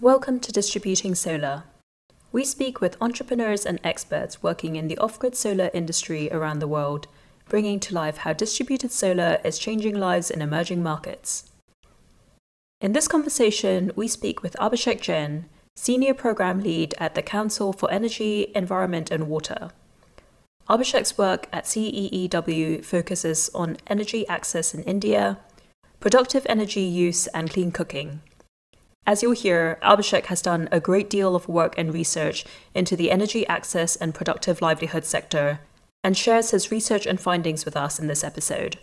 Welcome to Distributing Solar. We speak with entrepreneurs and experts working in the off grid solar industry around the world, bringing to life how distributed solar is changing lives in emerging markets. In this conversation, we speak with Abhishek Jain, Senior Program Lead at the Council for Energy, Environment and Water. Abhishek's work at CEEW focuses on energy access in India, productive energy use, and clean cooking. As you'll hear, Abhishek has done a great deal of work and research into the energy access and productive livelihood sector and shares his research and findings with us in this episode.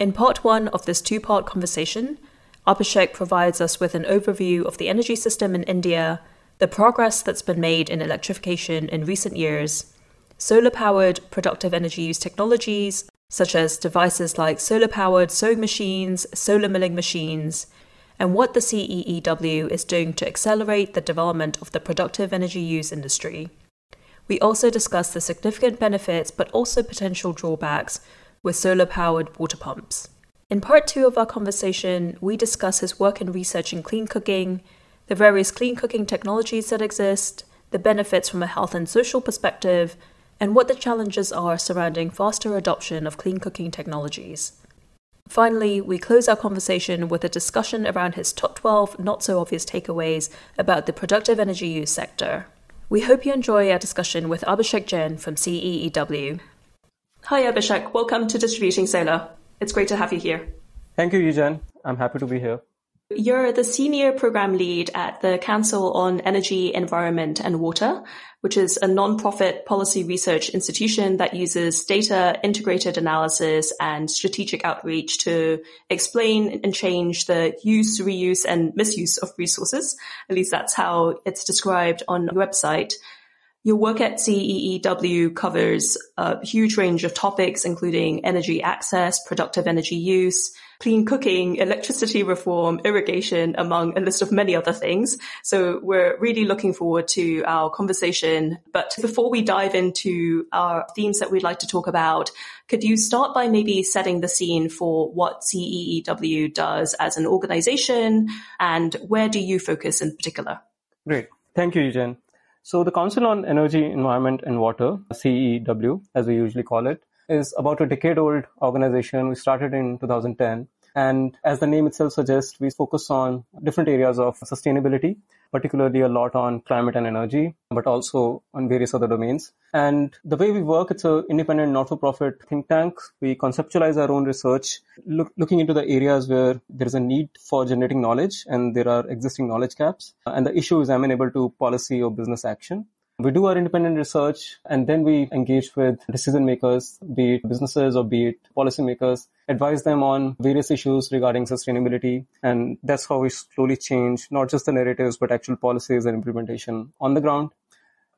In part one of this two part conversation, Abhishek provides us with an overview of the energy system in India, the progress that's been made in electrification in recent years, solar powered productive energy use technologies, such as devices like solar powered sewing machines, solar milling machines, and what the CEEW is doing to accelerate the development of the productive energy use industry. We also discuss the significant benefits but also potential drawbacks with solar powered water pumps. In part two of our conversation, we discuss his work and research in clean cooking, the various clean cooking technologies that exist, the benefits from a health and social perspective, and what the challenges are surrounding faster adoption of clean cooking technologies. Finally, we close our conversation with a discussion around his top 12 not so obvious takeaways about the productive energy use sector. We hope you enjoy our discussion with Abhishek Jain from CEEW. Hi, Abhishek. Welcome to Distributing Solar. It's great to have you here. Thank you, Eugen. I'm happy to be here. You're the senior program lead at the Council on Energy, Environment and Water, which is a non-profit policy research institution that uses data integrated analysis and strategic outreach to explain and change the use, reuse and misuse of resources. At least that's how it's described on your website. Your work at CEEW covers a huge range of topics, including energy access, productive energy use, clean cooking, electricity reform, irrigation, among a list of many other things. So we're really looking forward to our conversation. But before we dive into our themes that we'd like to talk about, could you start by maybe setting the scene for what CEEW does as an organization and where do you focus in particular? Great. Thank you, Eugen. So the Council on Energy, Environment and Water, CEEW, as we usually call it, is about a decade old organization. We started in 2010. And as the name itself suggests, we focus on different areas of sustainability, particularly a lot on climate and energy, but also on various other domains. And the way we work, it's an independent, not-for-profit think tank. We conceptualize our own research, look, looking into the areas where there is a need for generating knowledge and there are existing knowledge gaps. And the issue is amenable to policy or business action. We do our independent research and then we engage with decision makers, be it businesses or be it policymakers, advise them on various issues regarding sustainability. And that's how we slowly change not just the narratives, but actual policies and implementation on the ground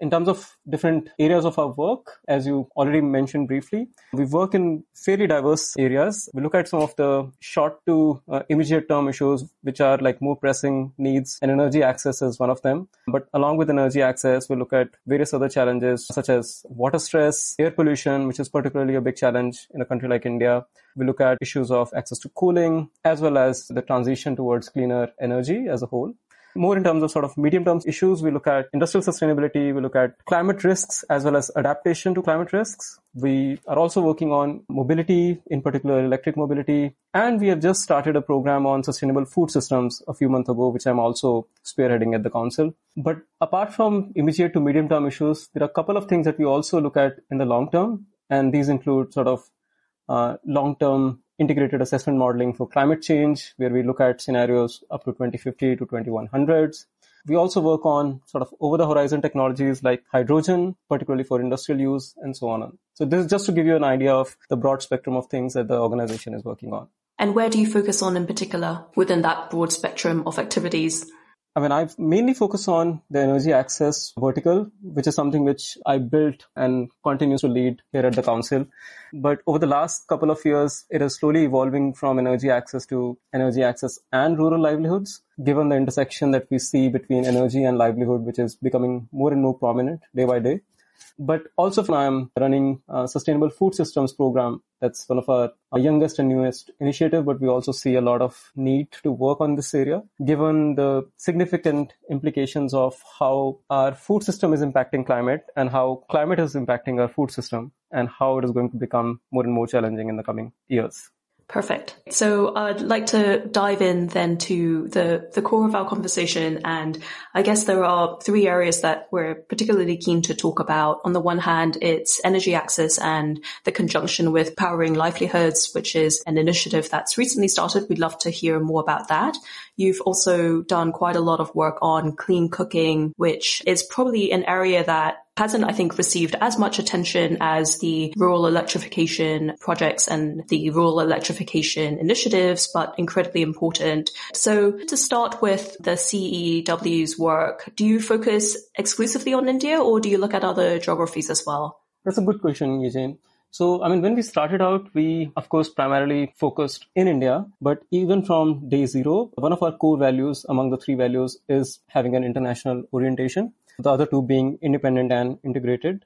in terms of different areas of our work, as you already mentioned briefly, we work in fairly diverse areas. We look at some of the short to uh, immediate term issues, which are like more pressing needs, and energy access is one of them. But along with energy access, we look at various other challenges such as water stress, air pollution, which is particularly a big challenge in a country like India. We look at issues of access to cooling, as well as the transition towards cleaner energy as a whole. More in terms of sort of medium term issues, we look at industrial sustainability, we look at climate risks as well as adaptation to climate risks. We are also working on mobility, in particular electric mobility, and we have just started a program on sustainable food systems a few months ago, which I'm also spearheading at the council. But apart from immediate to medium term issues, there are a couple of things that we also look at in the long term, and these include sort of uh, long term integrated assessment modeling for climate change, where we look at scenarios up to 2050 to 2100s. We also work on sort of over the horizon technologies like hydrogen, particularly for industrial use and so on. So this is just to give you an idea of the broad spectrum of things that the organization is working on. And where do you focus on in particular within that broad spectrum of activities? I mean, I've mainly focused on the energy access vertical, which is something which I built and continues to lead here at the council. But over the last couple of years, it is slowly evolving from energy access to energy access and rural livelihoods, given the intersection that we see between energy and livelihood, which is becoming more and more prominent day by day. But also I'm running a sustainable food systems program. That's one of our, our youngest and newest initiative, but we also see a lot of need to work on this area, given the significant implications of how our food system is impacting climate and how climate is impacting our food system and how it is going to become more and more challenging in the coming years. Perfect. So I'd like to dive in then to the, the core of our conversation. And I guess there are three areas that we're particularly keen to talk about. On the one hand, it's energy access and the conjunction with powering livelihoods, which is an initiative that's recently started. We'd love to hear more about that. You've also done quite a lot of work on clean cooking, which is probably an area that hasn't, I think, received as much attention as the rural electrification projects and the rural electrification initiatives, but incredibly important. So to start with the CEEW's work, do you focus exclusively on India or do you look at other geographies as well? That's a good question, Eugene. So, I mean, when we started out, we, of course, primarily focused in India, but even from day zero, one of our core values among the three values is having an international orientation the other two being independent and integrated.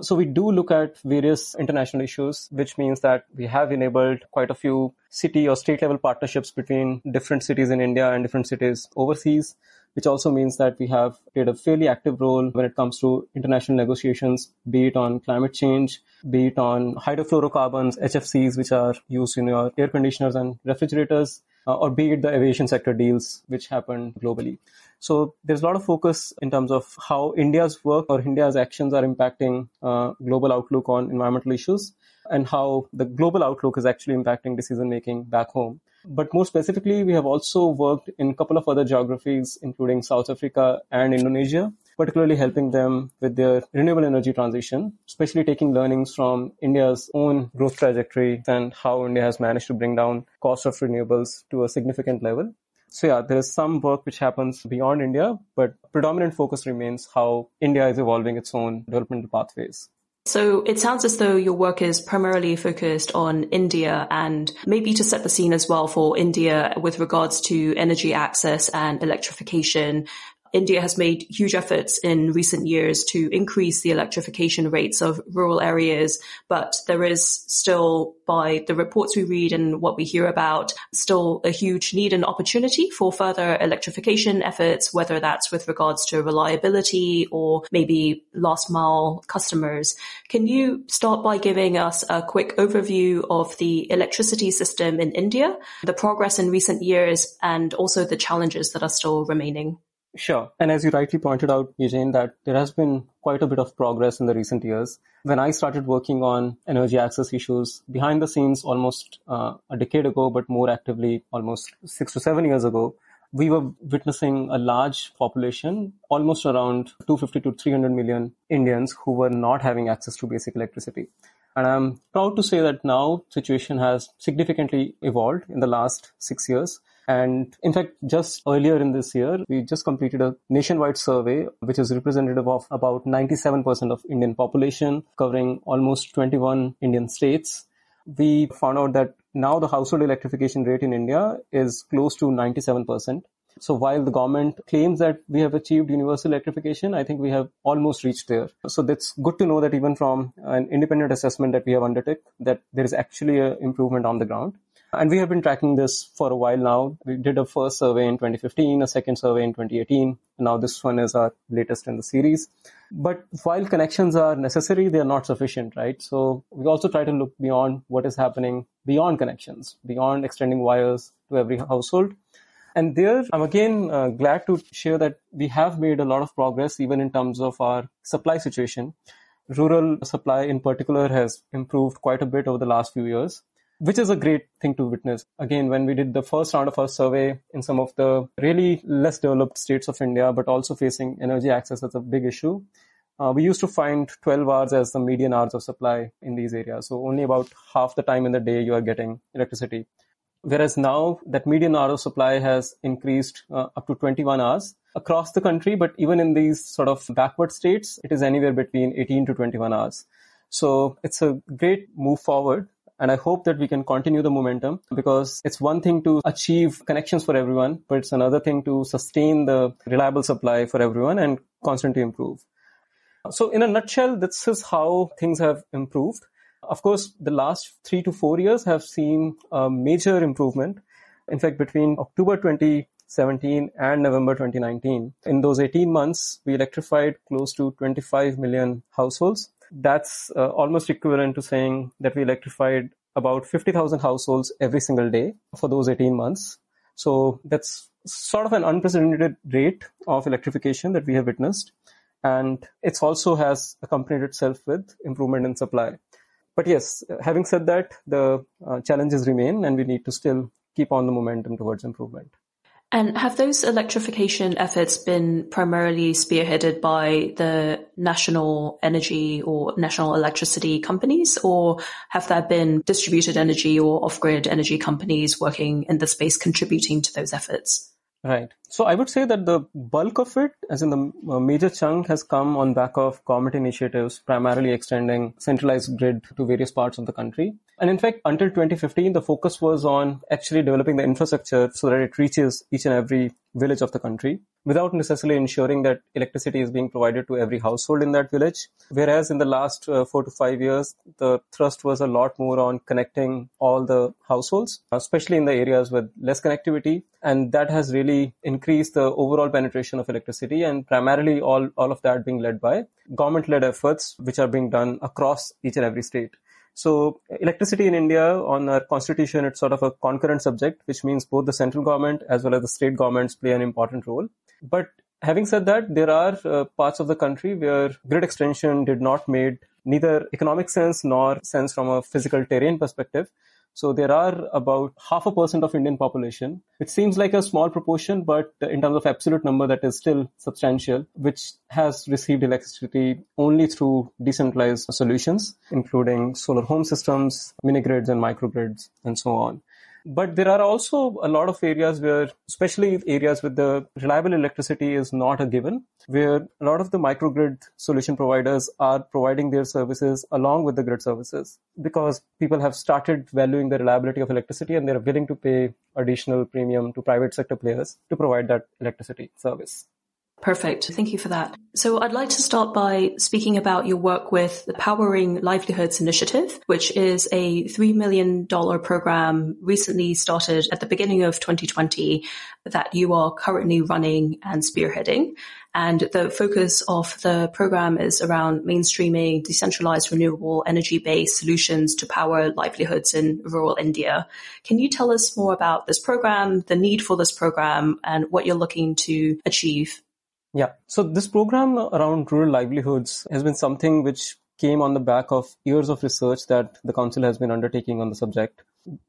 So we do look at various international issues, which means that we have enabled quite a few city or state level partnerships between different cities in India and different cities overseas, which also means that we have played a fairly active role when it comes to international negotiations, be it on climate change, be it on hydrofluorocarbons, HFCs, which are used in your air conditioners and refrigerators, uh, or be it the aviation sector deals, which happen globally. So there's a lot of focus in terms of how India's work or India's actions are impacting uh, global outlook on environmental issues and how the global outlook is actually impacting decision making back home. But more specifically, we have also worked in a couple of other geographies, including South Africa and Indonesia, particularly helping them with their renewable energy transition, especially taking learnings from India's own growth trajectory and how India has managed to bring down cost of renewables to a significant level. So yeah, there is some work which happens beyond India, but predominant focus remains how India is evolving its own developmental pathways. So it sounds as though your work is primarily focused on India and maybe to set the scene as well for India with regards to energy access and electrification. India has made huge efforts in recent years to increase the electrification rates of rural areas, but there is still, by the reports we read and what we hear about, still a huge need and opportunity for further electrification efforts, whether that's with regards to reliability or maybe last mile customers. Can you start by giving us a quick overview of the electricity system in India, the progress in recent years, and also the challenges that are still remaining? Sure. And as you rightly pointed out, Eugene, that there has been quite a bit of progress in the recent years. When I started working on energy access issues behind the scenes almost uh, a decade ago, but more actively almost six to seven years ago, we were witnessing a large population, almost around 250 to 300 million Indians who were not having access to basic electricity. And I'm proud to say that now situation has significantly evolved in the last six years. And in fact, just earlier in this year, we just completed a nationwide survey, which is representative of about 97% of Indian population, covering almost 21 Indian states. We found out that now the household electrification rate in India is close to 97%. So while the government claims that we have achieved universal electrification, I think we have almost reached there. So that's good to know that even from an independent assessment that we have undertook, that there is actually an improvement on the ground. And we have been tracking this for a while now. We did a first survey in 2015, a second survey in 2018. And now this one is our latest in the series. But while connections are necessary, they are not sufficient, right? So we also try to look beyond what is happening beyond connections, beyond extending wires to every household. And there, I'm again uh, glad to share that we have made a lot of progress even in terms of our supply situation. Rural supply in particular has improved quite a bit over the last few years which is a great thing to witness. Again, when we did the first round of our survey in some of the really less developed states of India, but also facing energy access as a big issue, uh, we used to find 12 hours as the median hours of supply in these areas. So only about half the time in the day you are getting electricity. Whereas now that median hour of supply has increased uh, up to 21 hours across the country, but even in these sort of backward states, it is anywhere between 18 to 21 hours. So it's a great move forward and I hope that we can continue the momentum because it's one thing to achieve connections for everyone, but it's another thing to sustain the reliable supply for everyone and constantly improve. So, in a nutshell, this is how things have improved. Of course, the last three to four years have seen a major improvement. In fact, between October 2017 and November 2019, in those 18 months, we electrified close to 25 million households. That's uh, almost equivalent to saying that we electrified about 50,000 households every single day for those 18 months. So that's sort of an unprecedented rate of electrification that we have witnessed. And it also has accompanied itself with improvement in supply. But yes, having said that, the uh, challenges remain and we need to still keep on the momentum towards improvement. And have those electrification efforts been primarily spearheaded by the national energy or national electricity companies, or have there been distributed energy or off grid energy companies working in the space contributing to those efforts? Right. So I would say that the bulk of it, as in the major chunk, has come on back of government initiatives, primarily extending centralized grid to various parts of the country. And in fact, until 2015, the focus was on actually developing the infrastructure so that it reaches each and every village of the country without necessarily ensuring that electricity is being provided to every household in that village. Whereas in the last uh, four to five years, the thrust was a lot more on connecting all the households, especially in the areas with less connectivity. And that has really increased the overall penetration of electricity and primarily all, all of that being led by government led efforts, which are being done across each and every state. So electricity in India on our constitution, it's sort of a concurrent subject, which means both the central government as well as the state governments play an important role. But having said that, there are uh, parts of the country where grid extension did not made neither economic sense nor sense from a physical terrain perspective. So there are about half a percent of Indian population. It seems like a small proportion, but in terms of absolute number, that is still substantial, which has received electricity only through decentralized solutions, including solar home systems, mini grids and microgrids, and so on. But there are also a lot of areas where, especially areas with the reliable electricity is not a given, where a lot of the microgrid solution providers are providing their services along with the grid services because people have started valuing the reliability of electricity and they're willing to pay additional premium to private sector players to provide that electricity service. Perfect. Thank you for that. So I'd like to start by speaking about your work with the Powering Livelihoods Initiative, which is a $3 million program recently started at the beginning of 2020 that you are currently running and spearheading. And the focus of the program is around mainstreaming decentralized renewable energy based solutions to power livelihoods in rural India. Can you tell us more about this program, the need for this program, and what you're looking to achieve? Yeah. So this program around rural livelihoods has been something which came on the back of years of research that the council has been undertaking on the subject.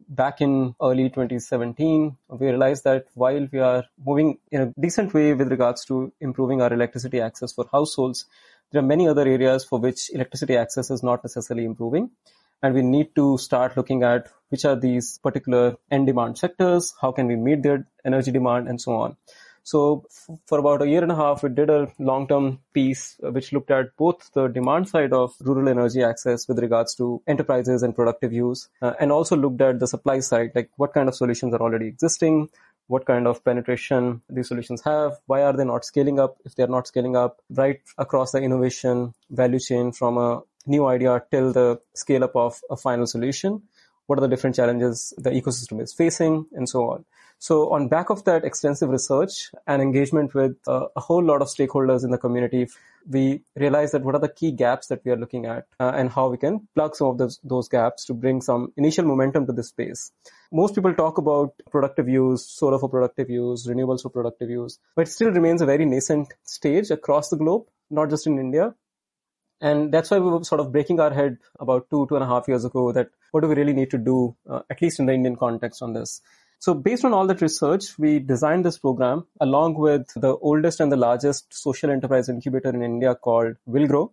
Back in early 2017, we realized that while we are moving in a decent way with regards to improving our electricity access for households, there are many other areas for which electricity access is not necessarily improving. And we need to start looking at which are these particular end demand sectors, how can we meet their energy demand, and so on. So f- for about a year and a half, we did a long-term piece uh, which looked at both the demand side of rural energy access with regards to enterprises and productive use, uh, and also looked at the supply side, like what kind of solutions are already existing, what kind of penetration these solutions have, why are they not scaling up if they're not scaling up, right across the innovation value chain from a new idea till the scale up of a final solution. What are the different challenges the ecosystem is facing and so on. So on back of that extensive research and engagement with uh, a whole lot of stakeholders in the community, we realized that what are the key gaps that we are looking at uh, and how we can plug some of those, those gaps to bring some initial momentum to this space. Most people talk about productive use, solar for productive use, renewables for productive use, but it still remains a very nascent stage across the globe, not just in India. And that's why we were sort of breaking our head about two, two and a half years ago that what do we really need to do, uh, at least in the Indian context on this. So based on all that research, we designed this program along with the oldest and the largest social enterprise incubator in India called Villgro.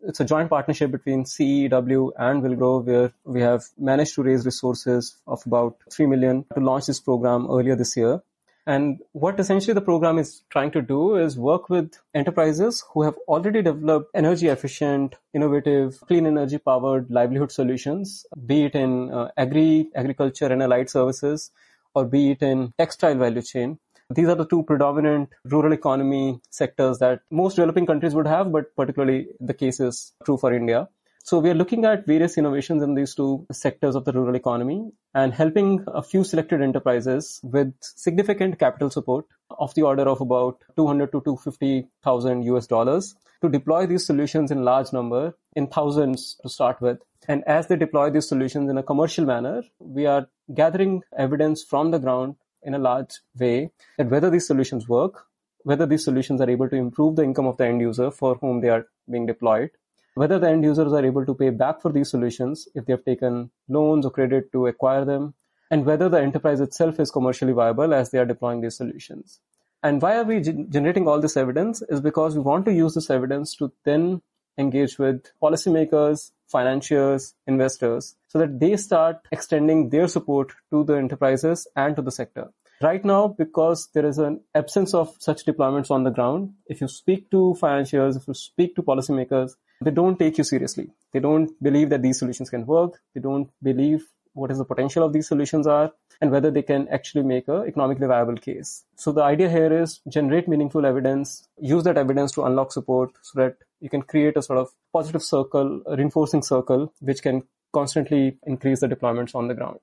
It's a joint partnership between CEEW and Villgro where we have managed to raise resources of about 3 million to launch this program earlier this year. And what essentially the program is trying to do is work with enterprises who have already developed energy efficient, innovative, clean energy powered livelihood solutions, be it in uh, agri, agriculture and allied services, or be it in textile value chain These are the two predominant rural economy sectors that most developing countries would have, but particularly the case is true for India. So we are looking at various innovations in these two sectors of the rural economy and helping a few selected enterprises with significant capital support of the order of about 200 to 250,000 US dollars to deploy these solutions in large number in thousands to start with. And as they deploy these solutions in a commercial manner, we are gathering evidence from the ground in a large way that whether these solutions work, whether these solutions are able to improve the income of the end user for whom they are being deployed, whether the end users are able to pay back for these solutions if they have taken loans or credit to acquire them, and whether the enterprise itself is commercially viable as they are deploying these solutions. And why are we generating all this evidence is because we want to use this evidence to then engage with policymakers, financiers, investors, so that they start extending their support to the enterprises and to the sector. Right now, because there is an absence of such deployments on the ground, if you speak to financiers, if you speak to policymakers, they don't take you seriously. They don't believe that these solutions can work. They don't believe what is the potential of these solutions are and whether they can actually make a economically viable case. So the idea here is generate meaningful evidence, use that evidence to unlock support so that you can create a sort of positive circle, reinforcing circle, which can constantly increase the deployments on the ground.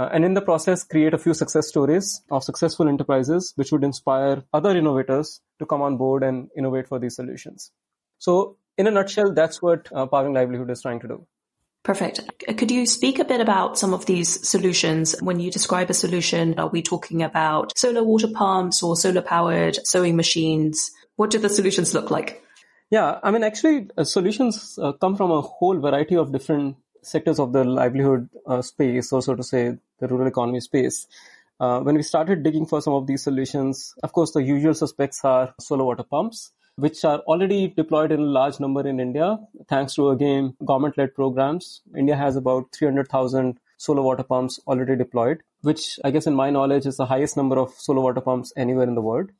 Uh, and in the process, create a few success stories of successful enterprises, which would inspire other innovators to come on board and innovate for these solutions. So in a nutshell, that's what uh, Powering Livelihood is trying to do. Perfect. Could you speak a bit about some of these solutions? When you describe a solution, are we talking about solar water pumps or solar powered sewing machines? What do the solutions look like? Yeah, I mean, actually, uh, solutions uh, come from a whole variety of different sectors of the livelihood uh, space, or so to say, the rural economy space. Uh, when we started digging for some of these solutions, of course, the usual suspects are solar water pumps which are already deployed in a large number in India, thanks to again government led programs. India has about 300,000 solar water pumps already deployed, which I guess in my knowledge is the highest number of solar water pumps anywhere in the world.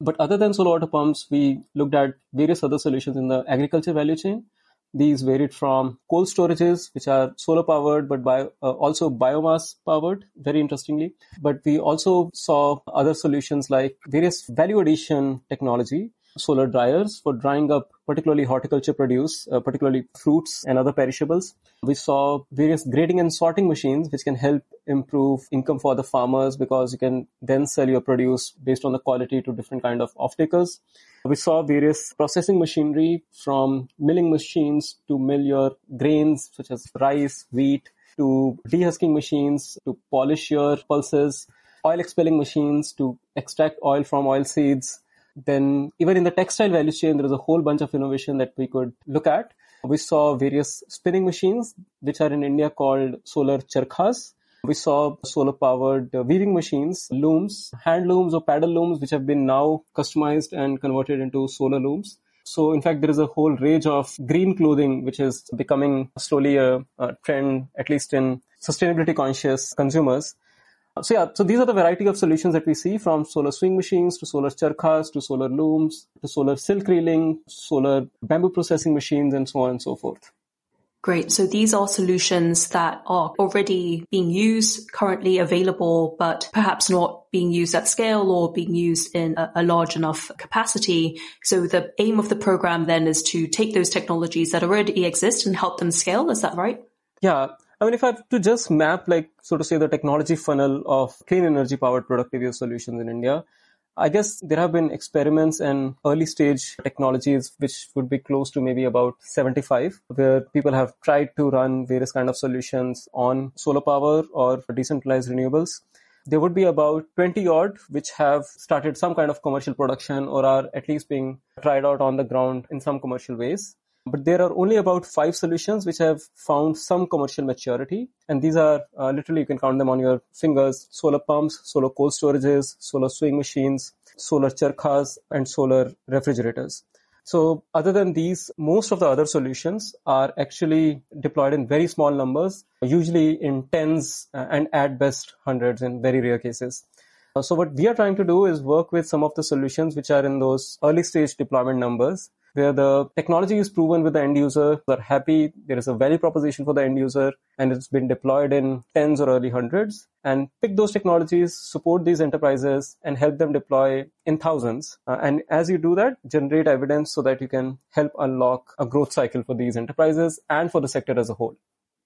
But other than solar water pumps, we looked at various other solutions in the agriculture value chain. These varied from cold storages, which are solar powered, but bio, uh, also biomass powered, very interestingly. But we also saw other solutions like various value addition technology, solar dryers for drying up particularly horticulture produce, uh, particularly fruits and other perishables. We saw various grading and sorting machines which can help improve income for the farmers because you can then sell your produce based on the quality to different kind of off-takers. We saw various processing machinery from milling machines to mill your grains such as rice, wheat, to dehusking machines to polish your pulses, oil expelling machines to extract oil from oil seeds, then even in the textile value chain, there is a whole bunch of innovation that we could look at. We saw various spinning machines, which are in India called solar charkhas. We saw solar powered uh, weaving machines, looms, hand looms or paddle looms, which have been now customized and converted into solar looms. So, in fact, there is a whole range of green clothing, which is becoming slowly a, a trend, at least in sustainability conscious consumers. Uh, so yeah, so these are the variety of solutions that we see from solar sewing machines to solar charkhas to solar looms to solar silk reeling, solar bamboo processing machines, and so on and so forth. Great. So these are solutions that are already being used, currently available, but perhaps not being used at scale or being used in a, a, large enough capacity. So the aim of the program then is to take those technologies that already exist and help them scale. Is that right? Yeah. I mean, if I have to just map, like, so to say, the technology funnel of clean energy powered productivity solutions in India, I guess there have been experiments and early stage technologies which would be close to maybe about 75, where people have tried to run various kind of solutions on solar power or decentralized renewables. There would be about 20 odd which have started some kind of commercial production or are at least being tried out on the ground in some commercial ways. But there are only about five solutions which have found some commercial maturity. And these are uh, literally, you can count them on your fingers solar pumps, solar cold storages, solar sewing machines, solar charkhas, and solar refrigerators. So, other than these, most of the other solutions are actually deployed in very small numbers, usually in tens uh, and at best hundreds in very rare cases. Uh, so, what we are trying to do is work with some of the solutions which are in those early stage deployment numbers where the technology is proven with the end user, they're happy, there is a value proposition for the end user, and it's been deployed in tens or early hundreds. And pick those technologies, support these enterprises, and help them deploy in thousands. Uh, and as you do that, generate evidence so that you can help unlock a growth cycle for these enterprises and for the sector as a whole.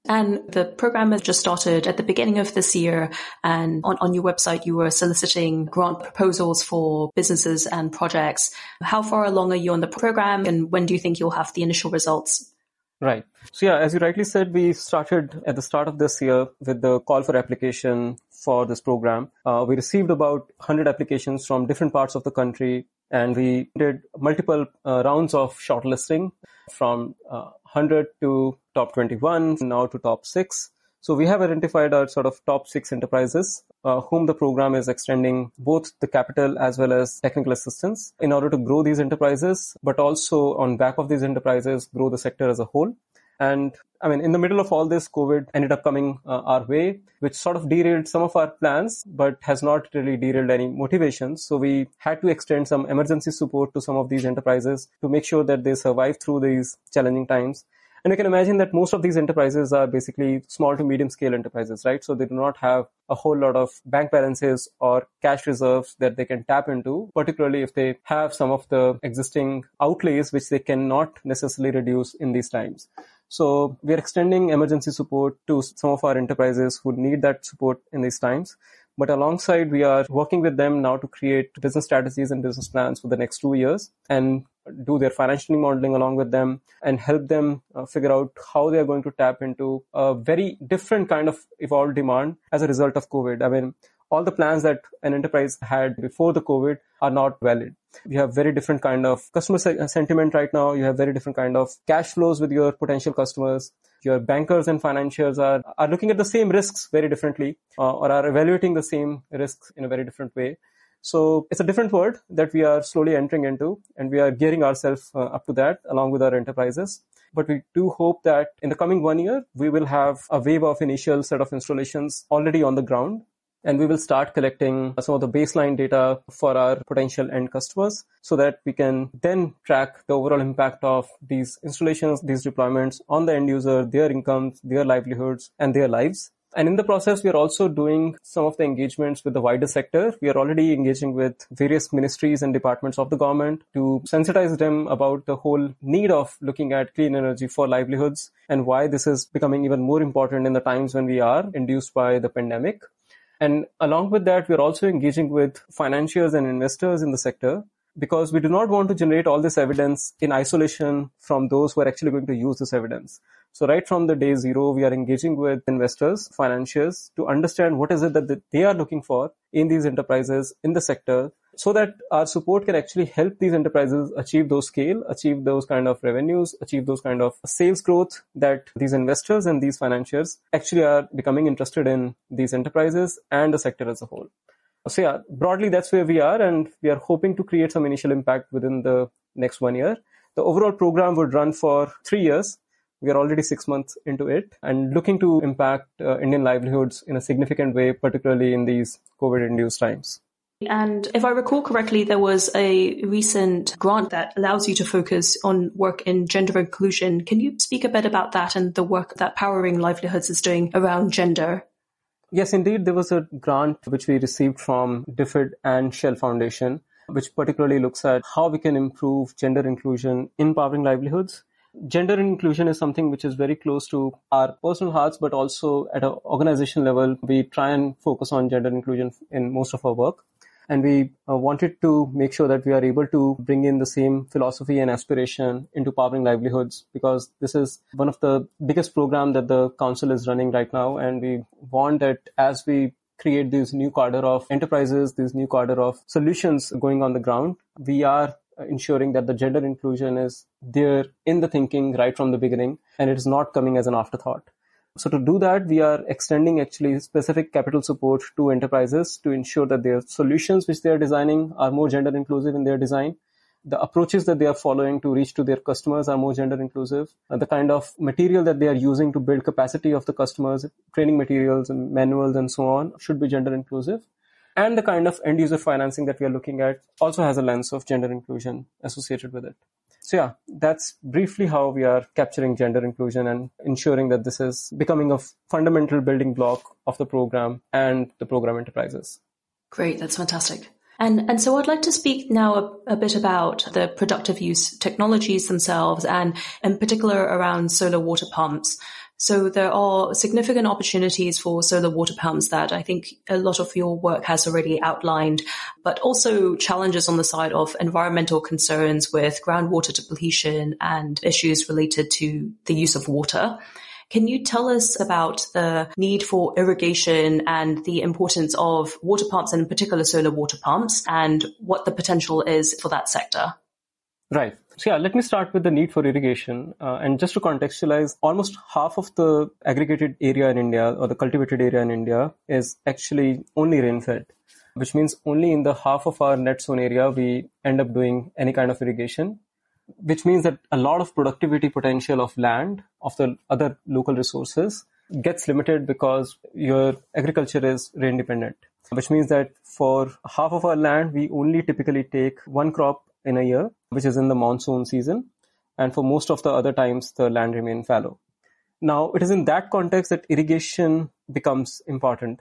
And the program has just started at the beginning of this year. And on, on your website, you were soliciting grant proposals for businesses and projects. How far along are you on the program and when do you think you'll have the initial results? Right. So yeah, as you rightly said, we started at the start of this year with the call for application for this program. Uh, we received about 100 applications from different parts of the country and we did multiple uh, rounds of shortlisting from uh, 100 to top 21, now to top 6. So we have identified our sort of top six enterprises uh, whom the program is extending both the capital as well as technical assistance in order to grow these enterprises, but also on back of these enterprises, grow the sector as a whole. And I mean, in the middle of all this, COVID ended up coming uh, our way, which sort of derailed some of our plans, but has not really derailed any motivations. So we had to extend some emergency support to some of these enterprises to make sure that they survive through these challenging times. And you can imagine that most of these enterprises are basically small to medium scale enterprises, right? So they do not have a whole lot of bank balances or cash reserves that they can tap into, particularly if they have some of the existing outlays which they cannot necessarily reduce in these times. So we are extending emergency support to some of our enterprises who need that support in these times. But alongside, we are working with them now to create business strategies and business plans for the next two years and do their financial modeling along with them and help them uh, figure out how they are going to tap into a very different kind of evolved demand as a result of COVID. I mean, all the plans that an enterprise had before the COVID are not valid. You have very different kind of customer se- sentiment right now. You have very different kind of cash flows with your potential customers. Your bankers and financiers are, are looking at the same risks very differently uh, or are evaluating the same risks in a very different way. So it's a different world that we are slowly entering into and we are gearing ourselves uh, up to that along with our enterprises. But we do hope that in the coming one year, we will have a wave of initial set of installations already on the ground and we will start collecting some of the baseline data for our potential end customers so that we can then track the overall impact of these installations, these deployments on the end user, their incomes, their livelihoods, and their lives. And in the process, we are also doing some of the engagements with the wider sector. We are already engaging with various ministries and departments of the government to sensitize them about the whole need of looking at clean energy for livelihoods and why this is becoming even more important in the times when we are induced by the pandemic. And along with that, we're also engaging with financiers and investors in the sector because we do not want to generate all this evidence in isolation from those who are actually going to use this evidence. So right from the day zero, we are engaging with investors, financiers to understand what is it that they are looking for in these enterprises in the sector so that our support can actually help these enterprises achieve those scale, achieve those kind of revenues, achieve those kind of sales growth that these investors and these financiers actually are becoming interested in these enterprises and the sector as a whole. So yeah, broadly, that's where we are and we are hoping to create some initial impact within the next one year. The overall program would run for three years we are already six months into it and looking to impact uh, Indian livelihoods in a significant way, particularly in these COVID induced times. And if I recall correctly, there was a recent grant that allows you to focus on work in gender inclusion. Can you speak a bit about that and the work that Powering Livelihoods is doing around gender? Yes, indeed. There was a grant which we received from DFID and Shell Foundation, which particularly looks at how we can improve gender inclusion in powering livelihoods gender inclusion is something which is very close to our personal hearts, but also at an organization level, we try and focus on gender inclusion in most of our work. And we uh, wanted to make sure that we are able to bring in the same philosophy and aspiration into powering livelihoods because this is one of the biggest program that the council is running right now. And we want that as we create this new cadre of enterprises, this new cadre of solutions going on the ground, we are ensuring that the gender inclusion is there in the thinking right from the beginning and it is not coming as an afterthought. So to do that, we are extending actually specific capital support to enterprises to ensure that their solutions which they are designing are more gender inclusive in their design. The approaches that they are following to reach to their customers are more gender inclusive. And the kind of material that they are using to build capacity of the customers, training materials and manuals and so on should be gender inclusive and the kind of end user financing that we are looking at also has a lens of gender inclusion associated with it. So yeah, that's briefly how we are capturing gender inclusion and ensuring that this is becoming a fundamental building block of the program and the program enterprises. Great, that's fantastic. And, and so I'd like to speak now a, a, bit about the productive use technologies themselves and in particular around solar water pumps. So there are significant opportunities for solar water pumps that I think a lot of your work has already outlined, but also challenges on the side of environmental concerns with groundwater depletion and issues related to the use of water. Can you tell us about the need for irrigation and the importance of water pumps and in particular solar water pumps and what the potential is for that sector? Right. So yeah, let me start with the need for irrigation. Uh, and just to contextualize, almost half of the aggregated area in India or the cultivated area in India is actually only rainfed, which means only in the half of our net sown area we end up doing any kind of irrigation, which means that a lot of productivity potential of land, of the other local resources gets limited because your agriculture is rain dependent, which means that for half of our land, we only typically take one crop in a year, which is in the monsoon season. And for most of the other times, the land remains fallow. Now, it is in that context that irrigation becomes important.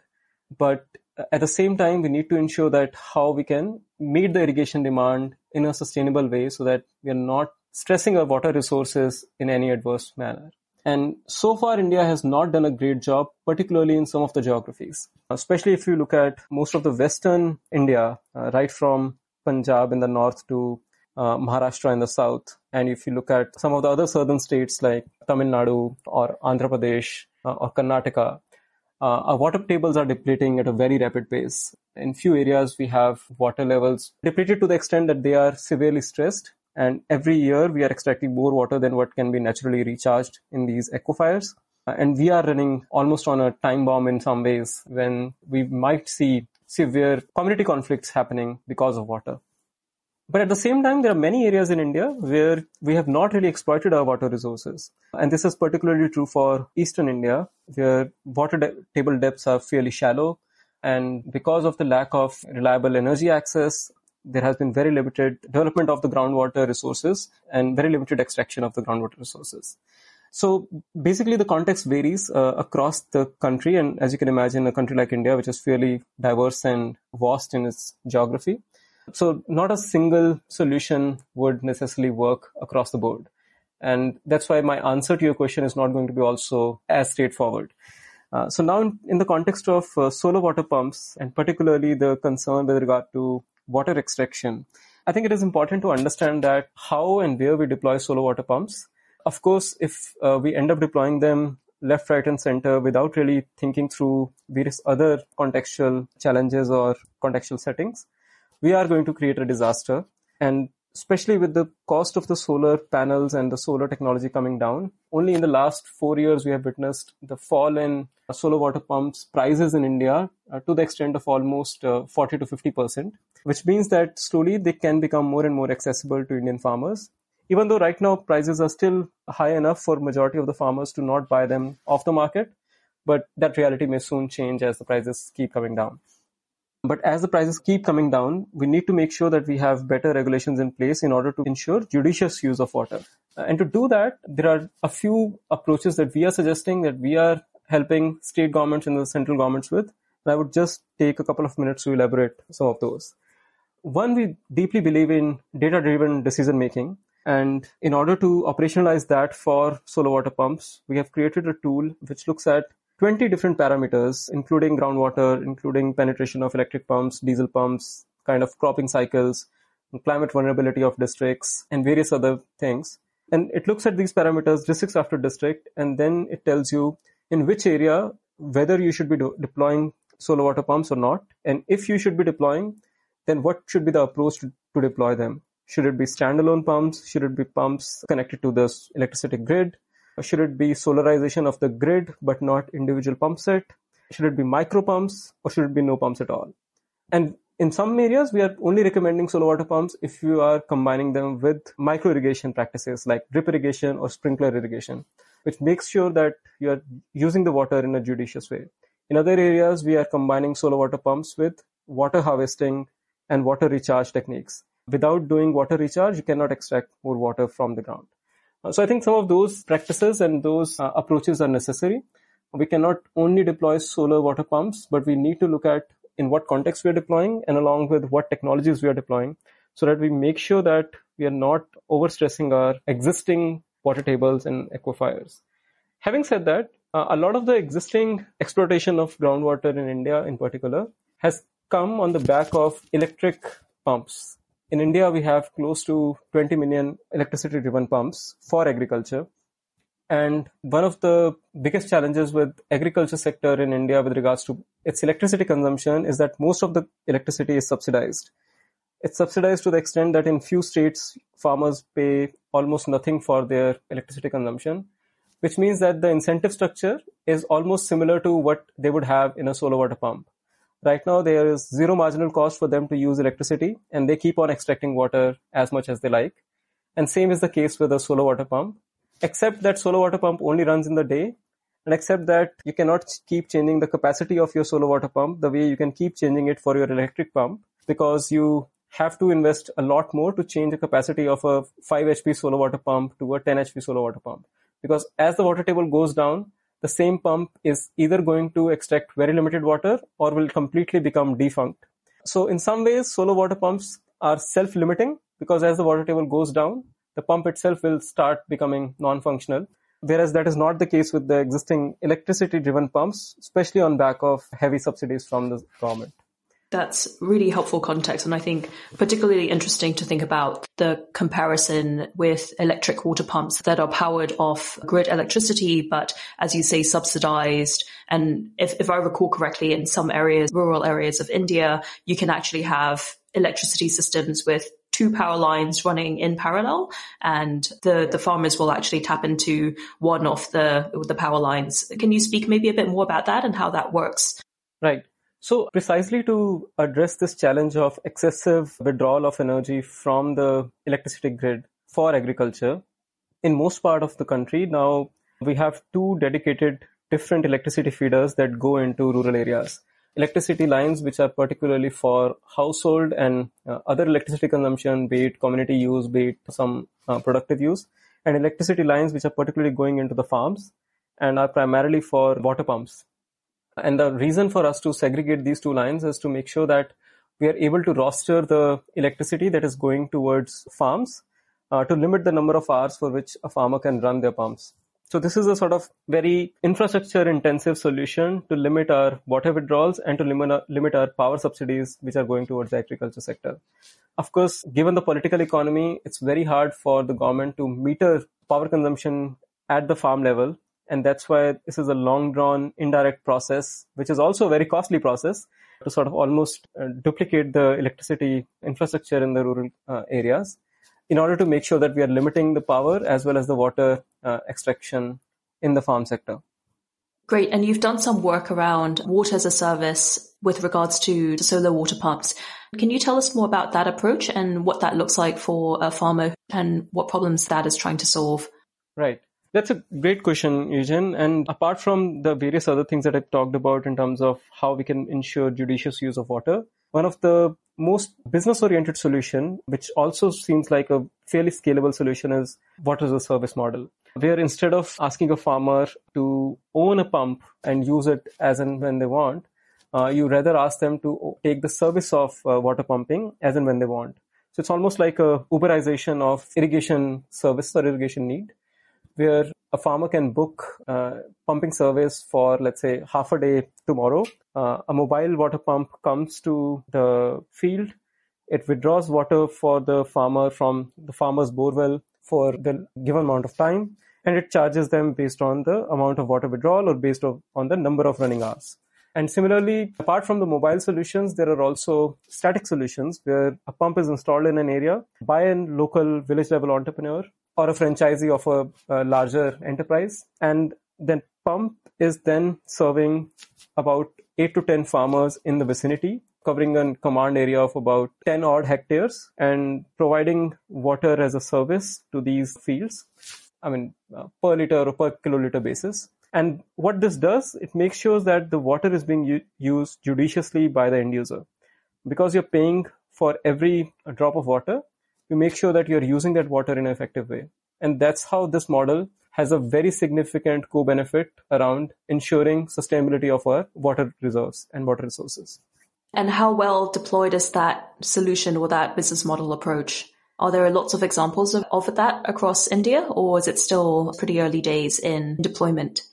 But at the same time, we need to ensure that how we can meet the irrigation demand in a sustainable way so that we are not stressing our water resources in any adverse manner. And so far, India has not done a great job, particularly in some of the geographies. Especially if you look at most of the Western India, uh, right from Punjab in the north to uh, Maharashtra in the south. And if you look at some of the other southern states like Tamil Nadu or Andhra Pradesh uh, or Karnataka, uh, our water tables are depleting at a very rapid pace. In few areas, we have water levels depleted to the extent that they are severely stressed. And every year, we are extracting more water than what can be naturally recharged in these aquifers. And we are running almost on a time bomb in some ways when we might see severe community conflicts happening because of water. But at the same time, there are many areas in India where we have not really exploited our water resources. And this is particularly true for eastern India, where water de- table depths are fairly shallow. And because of the lack of reliable energy access, there has been very limited development of the groundwater resources and very limited extraction of the groundwater resources. So basically, the context varies uh, across the country. And as you can imagine, a country like India, which is fairly diverse and vast in its geography. So not a single solution would necessarily work across the board. And that's why my answer to your question is not going to be also as straightforward. Uh, so now in, in, the context of uh, solar water pumps and particularly the concern with regard to water extraction, I think it is important to understand that how and where we deploy solar water pumps of course, if uh, we end up deploying them left, right, and center without really thinking through various other contextual challenges or contextual settings, we are going to create a disaster. And especially with the cost of the solar panels and the solar technology coming down, only in the last four years we have witnessed the fall in solar water pumps prices in India uh, to the extent of almost uh, 40 to 50 percent, which means that slowly they can become more and more accessible to Indian farmers even though right now prices are still high enough for majority of the farmers to not buy them off the market but that reality may soon change as the prices keep coming down. But as the prices keep coming down we need to make sure that we have better regulations in place in order to ensure judicious use of water. Uh, and to do that there are a few approaches that we are suggesting that we are helping state governments and the central governments with. And i would just take a couple of minutes to elaborate some of those. One we deeply believe in data driven decision making and in order to operationalize that for solar water pumps, we have created a tool which looks at 20 different parameters, including groundwater, including penetration of electric pumps, diesel pumps, kind of cropping cycles, climate vulnerability of districts, and various other things. And it looks at these parameters districts after district, and then it tells you in which area whether you should be deploying solar water pumps or not. And if you should be deploying, then what should be the approach to, to deploy them? Should it be standalone pumps? Should it be pumps connected to the electricity grid? Should it be solarization of the grid but not individual pump set? Should it be micro pumps or should it be no pumps at all? And in some areas, we are only recommending solar water pumps if you are combining them with micro irrigation practices like drip irrigation or sprinkler irrigation, which makes sure that you are using the water in a judicious way. In other areas, we are combining solar water pumps with water harvesting and water recharge techniques without doing water recharge, you cannot extract more water from the ground. Uh, so I think some of those practices and those uh, approaches are necessary. We cannot only deploy solar water pumps, but we need to look at in what context we are deploying and along with what technologies we are deploying so that we make sure that we are not overstressing our existing water tables and aquifers. Having said that, uh, a lot of the existing exploitation of groundwater in India in particular has come on the back of electric pumps. In India, we have close to 20 million electricity driven pumps for agriculture. And one of the biggest challenges with agriculture sector in India with regards to its electricity consumption is that most of the electricity is subsidized. It's subsidized to the extent that in few states, farmers pay almost nothing for their electricity consumption which means that the incentive structure is almost similar to what they would have in a solar water pump. Right now, there is zero marginal cost for them to use electricity and they keep on extracting water as much as they like. And same is the case with a solar water pump, except that solar water pump only runs in the day and except that you cannot keep changing the capacity of your solar water pump the way you can keep changing it for your electric pump because you have to invest a lot more to change the capacity of a 5 HP solar water pump to a 10 HP solar water pump because as the water table goes down, the same pump is either going to extract very limited water or will completely become defunct. So in some ways, solar water pumps are self-limiting because as the water table goes down, the pump itself will start becoming non-functional. Whereas that is not the case with the existing electricity driven pumps, especially on back of heavy subsidies from the government. That's really helpful context. And I think particularly interesting to think about the comparison with electric water pumps that are powered off grid electricity, but as you say, subsidized. And if, if I recall correctly, in some areas, rural areas of India, you can actually have electricity systems with two power lines running in parallel and the, the farmers will actually tap into one of the, the power lines. Can you speak maybe a bit more about that and how that works? Right. So precisely to address this challenge of excessive withdrawal of energy from the electricity grid for agriculture, in most part of the country now we have two dedicated different electricity feeders that go into rural areas. Electricity lines which are particularly for household and uh, other electricity consumption, be it community use, be it some uh, productive use, and electricity lines which are particularly going into the farms and are primarily for water pumps and the reason for us to segregate these two lines is to make sure that we are able to roster the electricity that is going towards farms uh, to limit the number of hours for which a farmer can run their pumps. So this is a sort of very infrastructure intensive solution to limit our water withdrawals and to limit our, limit our power subsidies which are going towards the agriculture sector. Of course, given the political economy, it's very hard for the government to meter power consumption at the farm level and that's why this is a long drawn indirect process which is also a very costly process to sort of almost uh, duplicate the electricity infrastructure in the rural uh, areas in order to make sure that we are limiting the power as well as the water uh, extraction in the farm sector Great. And you've done some work around water as a service with regards to solar water pumps. Can you tell us more about that approach and what that looks like for a farmer and what problems that is trying to solve? Right. That's a great question, Eugen. And apart from the various other things that I've talked about in terms of how we can ensure judicious use of water, one of the most business oriented solution, which also seems like a fairly scalable solution is water as a service model. Where instead of asking a farmer to own a pump and use it as and when they want, uh, you rather ask them to take the service of uh, water pumping as and when they want. So it's almost like a Uberization of irrigation service or irrigation need where a farmer can book uh, pumping service for let's say half a day tomorrow. Uh, a mobile water pump comes to the field. It withdraws water for the farmer from the farmer's borewell for the given amount of time and it charges them based on the amount of water withdrawal or based on the number of running hours. And similarly, apart from the mobile solutions, there are also static solutions where a pump is installed in an area by a local village level entrepreneur or a franchisee of a, a larger enterprise. And then pump is then serving about eight to 10 farmers in the vicinity covering a command area of about 10 odd hectares and providing water as a service to these fields. I mean, uh, per liter or per kiloliter basis. And what this does, it makes sure that the water is being u- used judiciously by the end user. Because you're paying for every drop of water, you make sure that you're using that water in an effective way. And that's how this model has a very significant co-benefit around ensuring sustainability of our water reserves and water resources. And how well deployed is that solution or that business model approach? Are there lots of examples of, of that across India, or is it still pretty early days in deployment?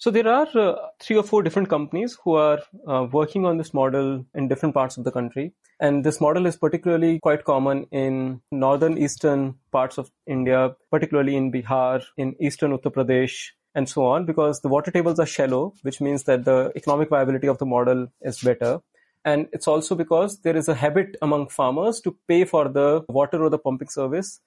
So there are uh, three or four different companies who are uh, working on this model in different parts of the country. And this model is particularly quite common in northern eastern parts of India, particularly in Bihar, in eastern Uttar Pradesh, and so on, because the water tables are shallow, which means that the economic viability of the model is better. And it's also because there is a habit among farmers to pay for the water or the pumping service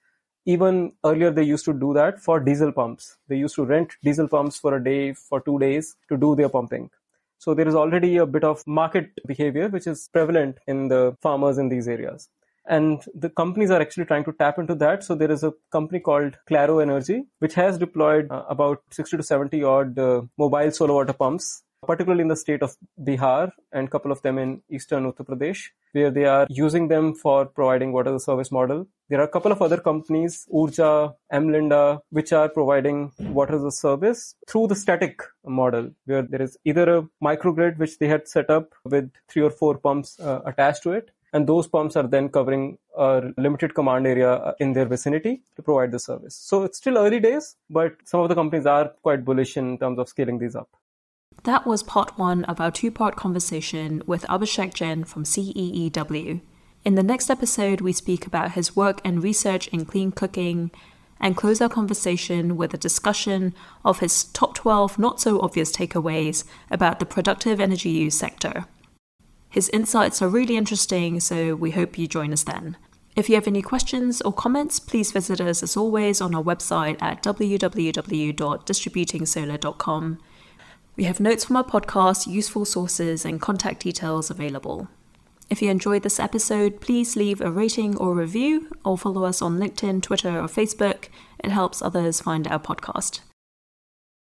even earlier they used to do that for diesel pumps. They used to rent diesel pumps for a day for two days to do their pumping. So there is already a bit of market behavior which is prevalent in the farmers in these areas. And the companies are actually trying to tap into that. So there is a company called claro energy which has deployed uh, about 60 to 70 odd uh, mobile solar water pumps particularly in the state of Bihar and a couple of them in eastern Uttar Pradesh, where they are using them for providing water as a service model. There are a couple of other companies, Oorja, Mlinda, which are providing water as a service through the static model, where there is either a microgrid which they had set up with three or four pumps uh, attached to it, and those pumps are then covering a limited command area in their vicinity to provide the service. So it's still early days, but some of the companies are quite bullish in terms of scaling these up. That was part one of our two part conversation with Abhishek Jain from CEEW. In the next episode, we speak about his work and research in clean cooking and close our conversation with a discussion of his top 12 not so obvious takeaways about the productive energy use sector. His insights are really interesting, so we hope you join us then. If you have any questions or comments, please visit us as always on our website at www.distributingsolar.com we have notes from our podcast, useful sources, and contact details available. If you enjoyed this episode, please leave a rating or review, or follow us on LinkedIn, Twitter, or Facebook. It helps others find our podcast.